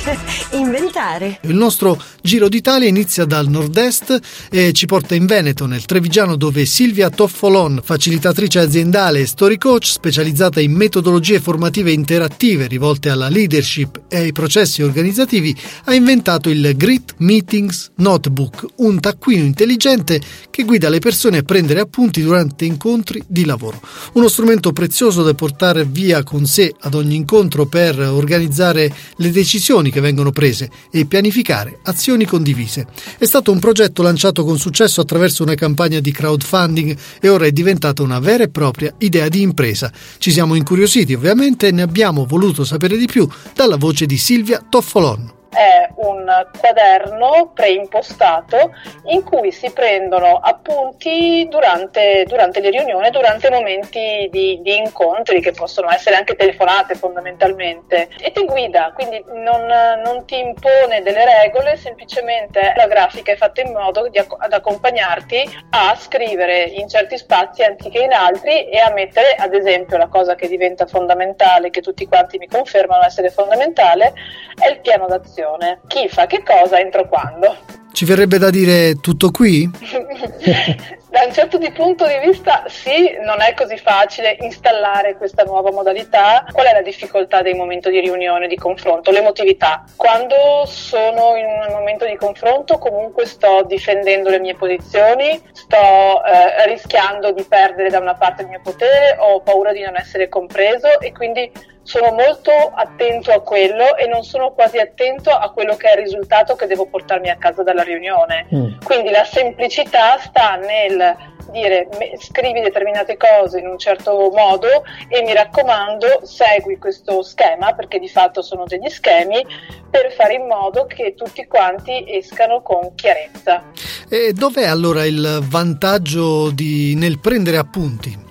inventare. Il nostro Giro d'Italia inizia dal nord-est e ci porta in Veneto, nel Trevigiano, dove Silvia Toffolon, facilitatrice aziendale e story coach specializzata in metodologie formative interattive rivolte alla leadership e ai processi organizzativi, ha inventato il Grit Meetings Notebook, un taccuino intelligente che guida le persone a prendere appunti durante incontri di lavoro. Uno strumento prezioso da portare via con sé ad ogni incontro per organizzare le decisioni che vengono prese e pianificare azioni condivise. È stato un progetto lanciato con successo attraverso una campagna di crowdfunding e ora è diventata una vera e propria idea di impresa. Ci siamo incuriositi ovviamente e ne abbiamo voluto sapere di più dalla voce di Silvia Toffolon è un quaderno preimpostato in cui si prendono appunti durante, durante le riunioni, durante momenti di, di, incontri che possono essere anche telefonate fondamentalmente e ti guida, quindi non, non, ti impone delle regole, semplicemente la grafica è fatta in modo di, ad accompagnarti a scrivere in certi spazi anziché in altri e a mettere ad esempio la cosa che diventa fondamentale, che tutti quanti mi confermano essere fondamentale, è il piano d'azione. Chi fa che cosa, entro quando. Ci verrebbe da dire tutto qui? da un certo punto di vista sì, non è così facile installare questa nuova modalità. Qual è la difficoltà del momento di riunione, di confronto? L'emotività. Quando sono in un momento di confronto comunque sto difendendo le mie posizioni, sto eh, rischiando di perdere da una parte il mio potere, ho paura di non essere compreso e quindi sono molto attento a quello e non sono quasi attento a quello che è il risultato che devo portarmi a casa dalla riunione. Mm. Quindi la semplicità sta nel dire scrivi determinate cose in un certo modo e mi raccomando segui questo schema perché di fatto sono degli schemi per fare in modo che tutti quanti escano con chiarezza. E dov'è allora il vantaggio di, nel prendere appunti?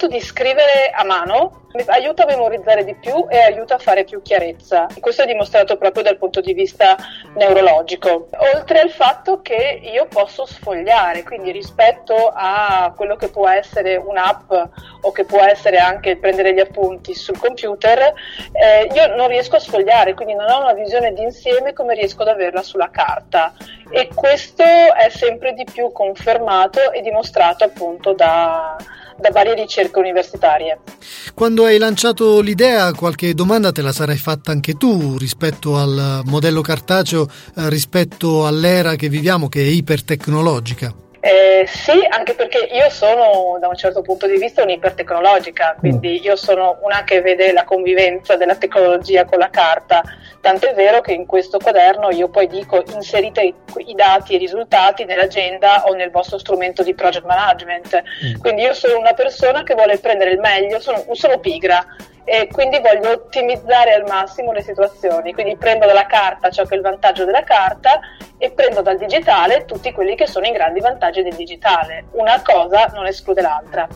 Fatto di scrivere a mano aiuta a memorizzare di più e aiuta a fare più chiarezza. Questo è dimostrato proprio dal punto di vista neurologico. Oltre al fatto che io posso sfogliare, quindi rispetto a quello che può essere un'app o che può essere anche prendere gli appunti sul computer, eh, io non riesco a sfogliare, quindi non ho una visione d'insieme come riesco ad averla sulla carta. E questo è sempre di più confermato e dimostrato appunto da da varie ricerche universitarie. Quando hai lanciato l'idea, qualche domanda te la sarai fatta anche tu rispetto al modello cartaceo, eh, rispetto all'era che viviamo che è ipertecnologica? Eh, sì, anche perché io sono da un certo punto di vista un'ipertecnologica, quindi mm. io sono una che vede la convivenza della tecnologia con la carta, tant'è vero che in questo quaderno io poi dico inserite i, i dati e i risultati nell'agenda o nel vostro strumento di project management, mm. quindi io sono una persona che vuole prendere il meglio, sono, sono pigra e quindi voglio ottimizzare al massimo le situazioni, quindi prendo dalla carta ciò che è il vantaggio della carta e prendo dal digitale tutti quelli che sono i grandi vantaggi del digitale. Una cosa non esclude l'altra.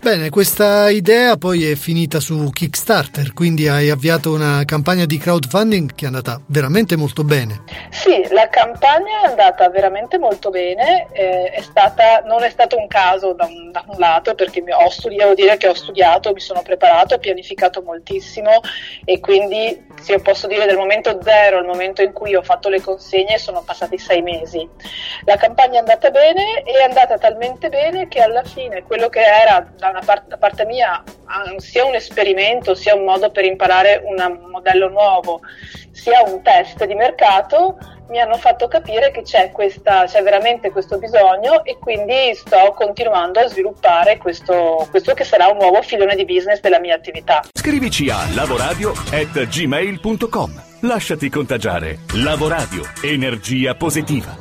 Bene, questa idea poi è finita su Kickstarter, quindi hai avviato una campagna di crowdfunding che è andata veramente molto bene. Sì, la campagna è andata veramente molto bene, eh, è stata, non è stato un caso da un, da un lato perché ho studiato, devo dire che ho studiato, mi sono preparato, ho pianificato moltissimo e quindi se posso dire dal momento zero al momento in cui ho fatto le consegne sono passati passati sei mesi. La campagna è andata bene e è andata talmente bene che alla fine quello che era da, una part- da parte mia sia un esperimento, sia un modo per imparare un modello nuovo, sia un test di mercato, mi hanno fatto capire che c'è, questa, c'è veramente questo bisogno e quindi sto continuando a sviluppare questo, questo che sarà un nuovo filone di business della mia attività. Scrivici a lavoradio.gmail.com Lasciati contagiare. Lavoradio. Energia positiva.